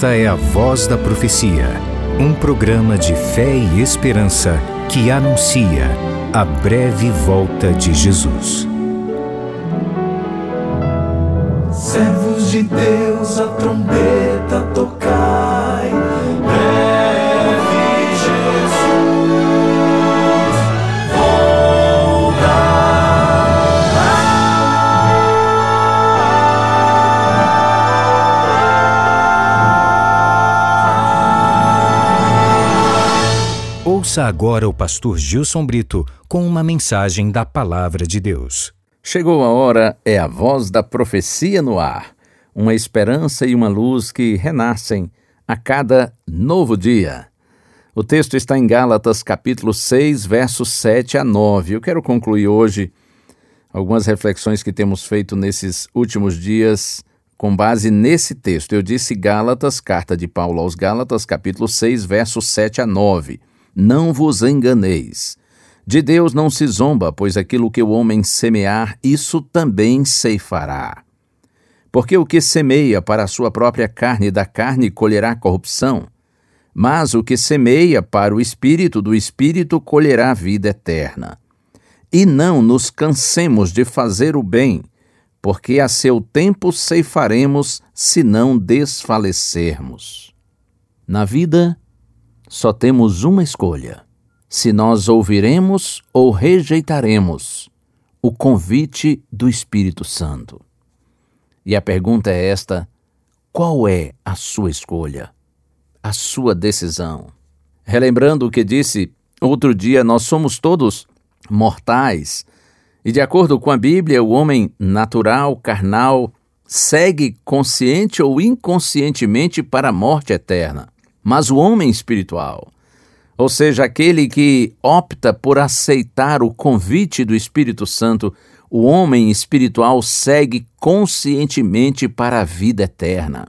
Esta é a Voz da Profecia, um programa de fé e esperança que anuncia a breve volta de Jesus. Servos de Deus, a trombeta tocai, Ouça agora o pastor Gilson Brito com uma mensagem da Palavra de Deus. Chegou a hora, é a voz da profecia no ar, uma esperança e uma luz que renascem a cada novo dia. O texto está em Gálatas, capítulo 6, versos 7 a 9. Eu quero concluir hoje algumas reflexões que temos feito nesses últimos dias com base nesse texto. Eu disse Gálatas, carta de Paulo aos Gálatas, capítulo 6, versos 7 a 9. Não vos enganeis. De Deus não se zomba, pois aquilo que o homem semear, isso também ceifará. Porque o que semeia para a sua própria carne, da carne colherá corrupção, mas o que semeia para o espírito, do espírito colherá vida eterna. E não nos cansemos de fazer o bem, porque a seu tempo ceifaremos se não desfalecermos. Na vida, só temos uma escolha: se nós ouviremos ou rejeitaremos o convite do Espírito Santo. E a pergunta é esta: qual é a sua escolha? A sua decisão? Relembrando o que disse outro dia, nós somos todos mortais. E de acordo com a Bíblia, o homem natural, carnal, segue consciente ou inconscientemente para a morte eterna. Mas o homem espiritual, ou seja, aquele que opta por aceitar o convite do Espírito Santo, o homem espiritual segue conscientemente para a vida eterna.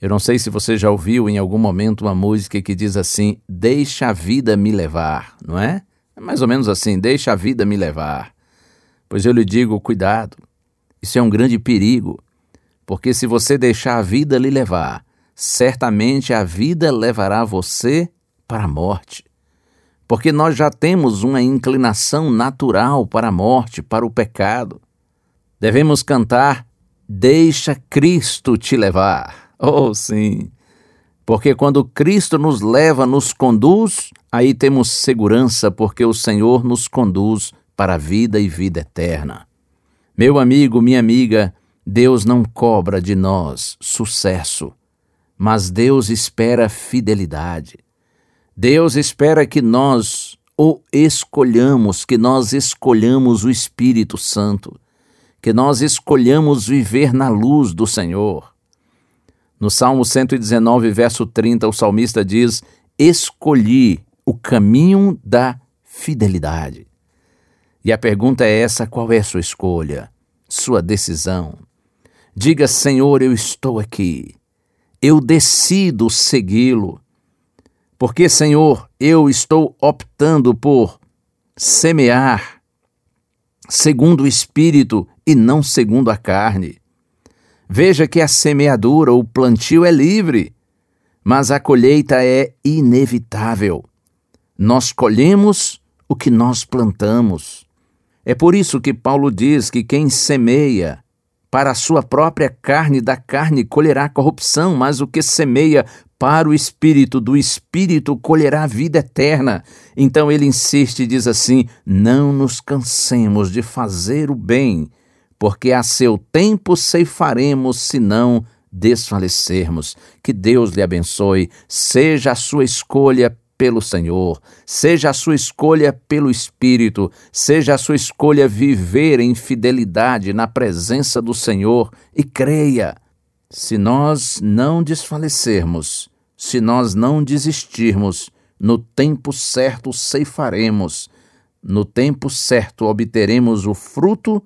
Eu não sei se você já ouviu em algum momento uma música que diz assim: Deixa a vida me levar, não é? É mais ou menos assim: Deixa a vida me levar. Pois eu lhe digo, cuidado, isso é um grande perigo, porque se você deixar a vida lhe levar, certamente a vida levará você para a morte. Porque nós já temos uma inclinação natural para a morte, para o pecado. Devemos cantar: Deixa Cristo te levar. Oh, sim. Porque quando Cristo nos leva, nos conduz, aí temos segurança, porque o Senhor nos conduz para a vida e vida eterna. Meu amigo, minha amiga, Deus não cobra de nós sucesso mas Deus espera fidelidade. Deus espera que nós o escolhamos, que nós escolhamos o Espírito Santo, que nós escolhamos viver na luz do Senhor. No Salmo 119, verso 30, o salmista diz: Escolhi o caminho da fidelidade. E a pergunta é essa: qual é sua escolha, sua decisão? Diga, Senhor, eu estou aqui eu decido segui-lo. Porque, Senhor, eu estou optando por semear segundo o Espírito e não segundo a carne. Veja que a semeadura, o plantio é livre, mas a colheita é inevitável. Nós colhemos o que nós plantamos. É por isso que Paulo diz que quem semeia para a sua própria carne, da carne colherá corrupção, mas o que semeia para o espírito, do espírito colherá vida eterna. Então ele insiste e diz assim: Não nos cansemos de fazer o bem, porque a seu tempo ceifaremos se não desfalecermos. Que Deus lhe abençoe, seja a sua escolha pelo Senhor, seja a sua escolha pelo Espírito, seja a sua escolha viver em fidelidade na presença do Senhor. E creia. Se nós não desfalecermos, se nós não desistirmos, no tempo certo ceifaremos, no tempo certo obteremos o fruto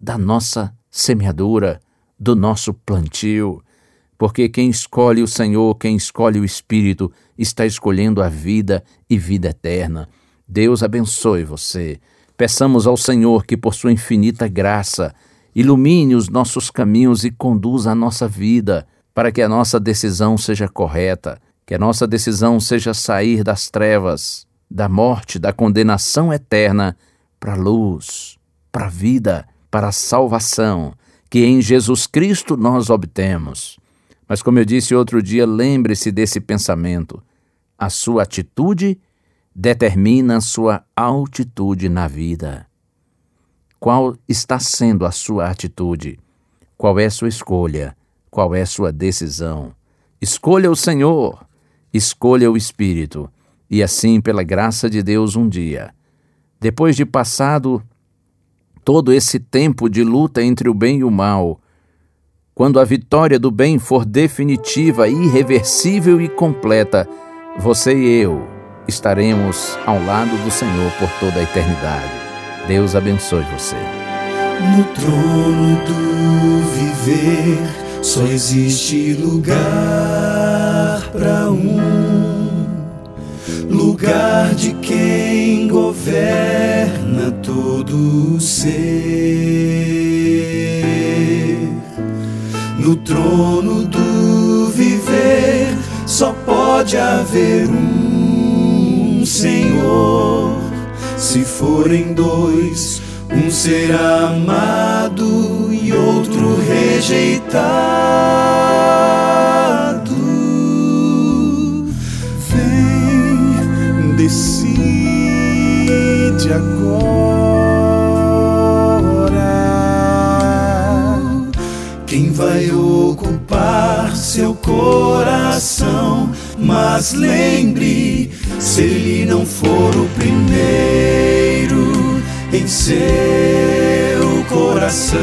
da nossa semeadura, do nosso plantio. Porque quem escolhe o Senhor, quem escolhe o Espírito, está escolhendo a vida e vida eterna. Deus abençoe você. Peçamos ao Senhor que, por sua infinita graça, ilumine os nossos caminhos e conduza a nossa vida. para que a nossa decisão seja correta, que a nossa decisão seja sair das trevas, da morte, da condenação eterna para a luz, para a vida, para a salvação, que em Jesus Cristo nós obtemos. Mas, como eu disse outro dia, lembre-se desse pensamento. A sua atitude determina a sua altitude na vida. Qual está sendo a sua atitude? Qual é sua escolha? Qual é sua decisão? Escolha o Senhor, escolha o Espírito, e assim, pela graça de Deus, um dia, depois de passado todo esse tempo de luta entre o bem e o mal, quando a vitória do bem for definitiva, irreversível e completa, você e eu estaremos ao lado do Senhor por toda a eternidade. Deus abençoe você. No trono do viver só existe lugar para um lugar de quem governa todo o ser. Trono do viver só pode haver um Senhor. Se forem dois, um será amado e outro rejeitado. Vem, decide agora quem vai seu coração. Mas lembre, se ele não for o primeiro em seu coração,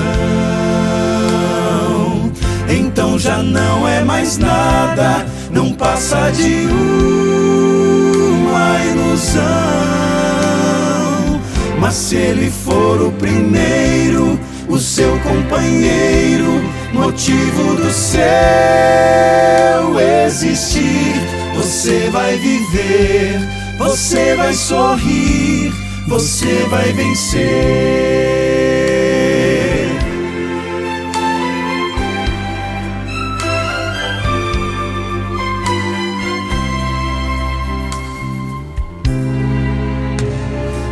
então já não é mais nada, não passa de uma ilusão. Mas se ele for o primeiro, o seu companheiro, motivo do existir, você vai viver, você vai sorrir, você vai vencer.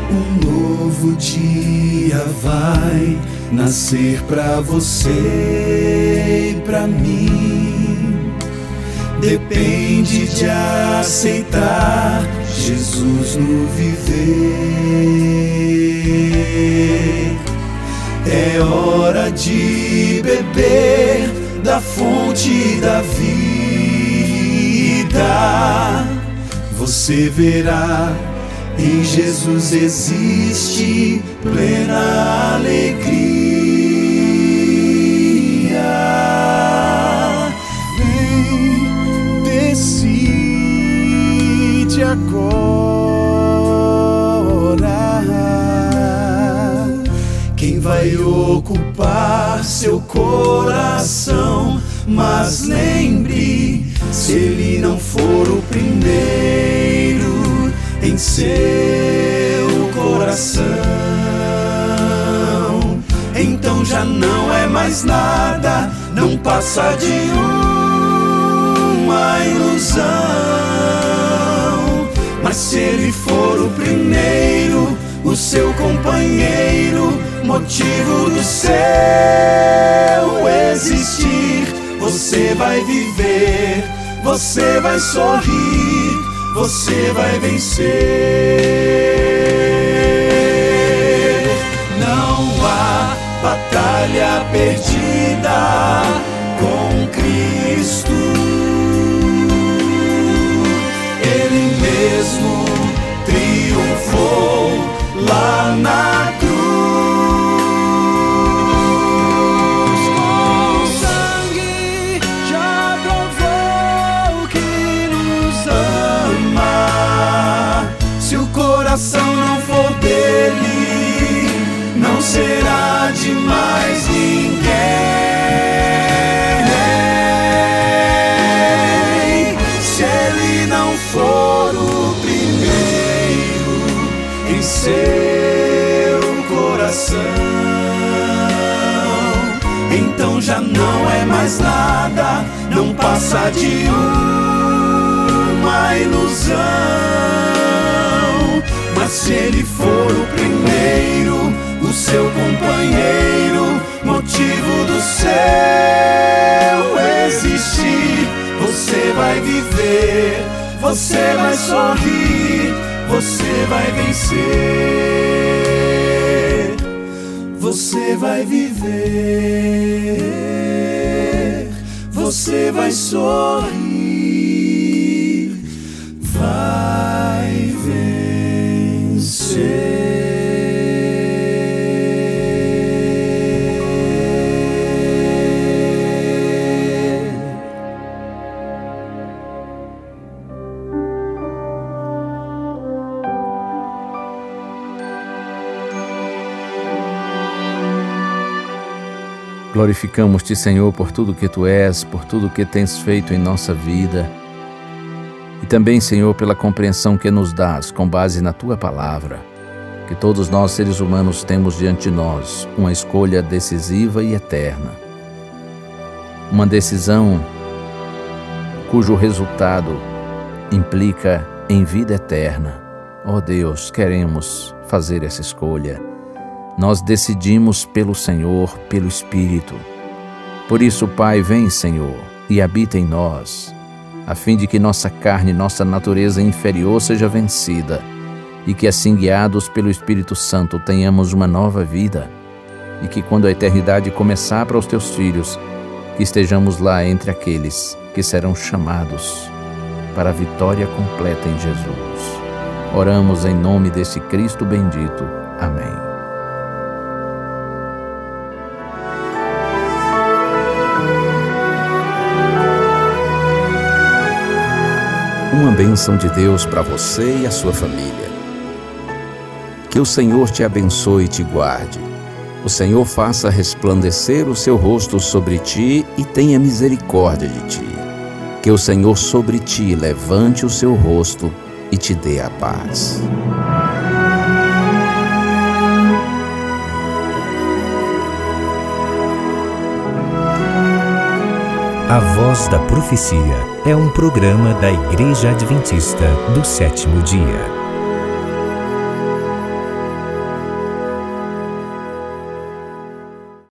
Um novo dia vai nascer pra você e pra mim. Depende de aceitar Jesus no viver. É hora de beber da fonte da vida. Você verá, em Jesus existe plena alegria. Agora quem vai ocupar seu coração. Mas lembre, se ele não for o primeiro em seu coração, então já não é mais nada, não passa de uma ilusão. Mas se ele for o primeiro, o seu companheiro, motivo do seu existir, você vai viver, você vai sorrir, você vai vencer. Não há batalha perdida com Cristo. Seu coração, então já não é mais nada, não passa de uma ilusão. Mas se ele for o primeiro, o seu companheiro, motivo do seu existir, você vai viver, você vai sorrir, você vai vencer, você vai viver, você vai sorrir, Glorificamos-te, Senhor, por tudo que tu és, por tudo que tens feito em nossa vida. E também, Senhor, pela compreensão que nos dás com base na tua palavra, que todos nós, seres humanos, temos diante de nós uma escolha decisiva e eterna. Uma decisão cujo resultado implica em vida eterna. Ó oh Deus, queremos fazer essa escolha nós decidimos pelo Senhor, pelo Espírito. Por isso, Pai, vem, Senhor, e habita em nós, a fim de que nossa carne, nossa natureza inferior seja vencida, e que assim guiados pelo Espírito Santo tenhamos uma nova vida, e que quando a eternidade começar para os teus filhos, que estejamos lá entre aqueles que serão chamados para a vitória completa em Jesus. Oramos em nome desse Cristo bendito. Amém. Uma bênção de Deus para você e a sua família. Que o Senhor te abençoe e te guarde. O Senhor faça resplandecer o seu rosto sobre ti e tenha misericórdia de ti. Que o Senhor sobre ti levante o seu rosto e te dê a paz. A Voz da Profecia é um programa da Igreja Adventista do sétimo dia.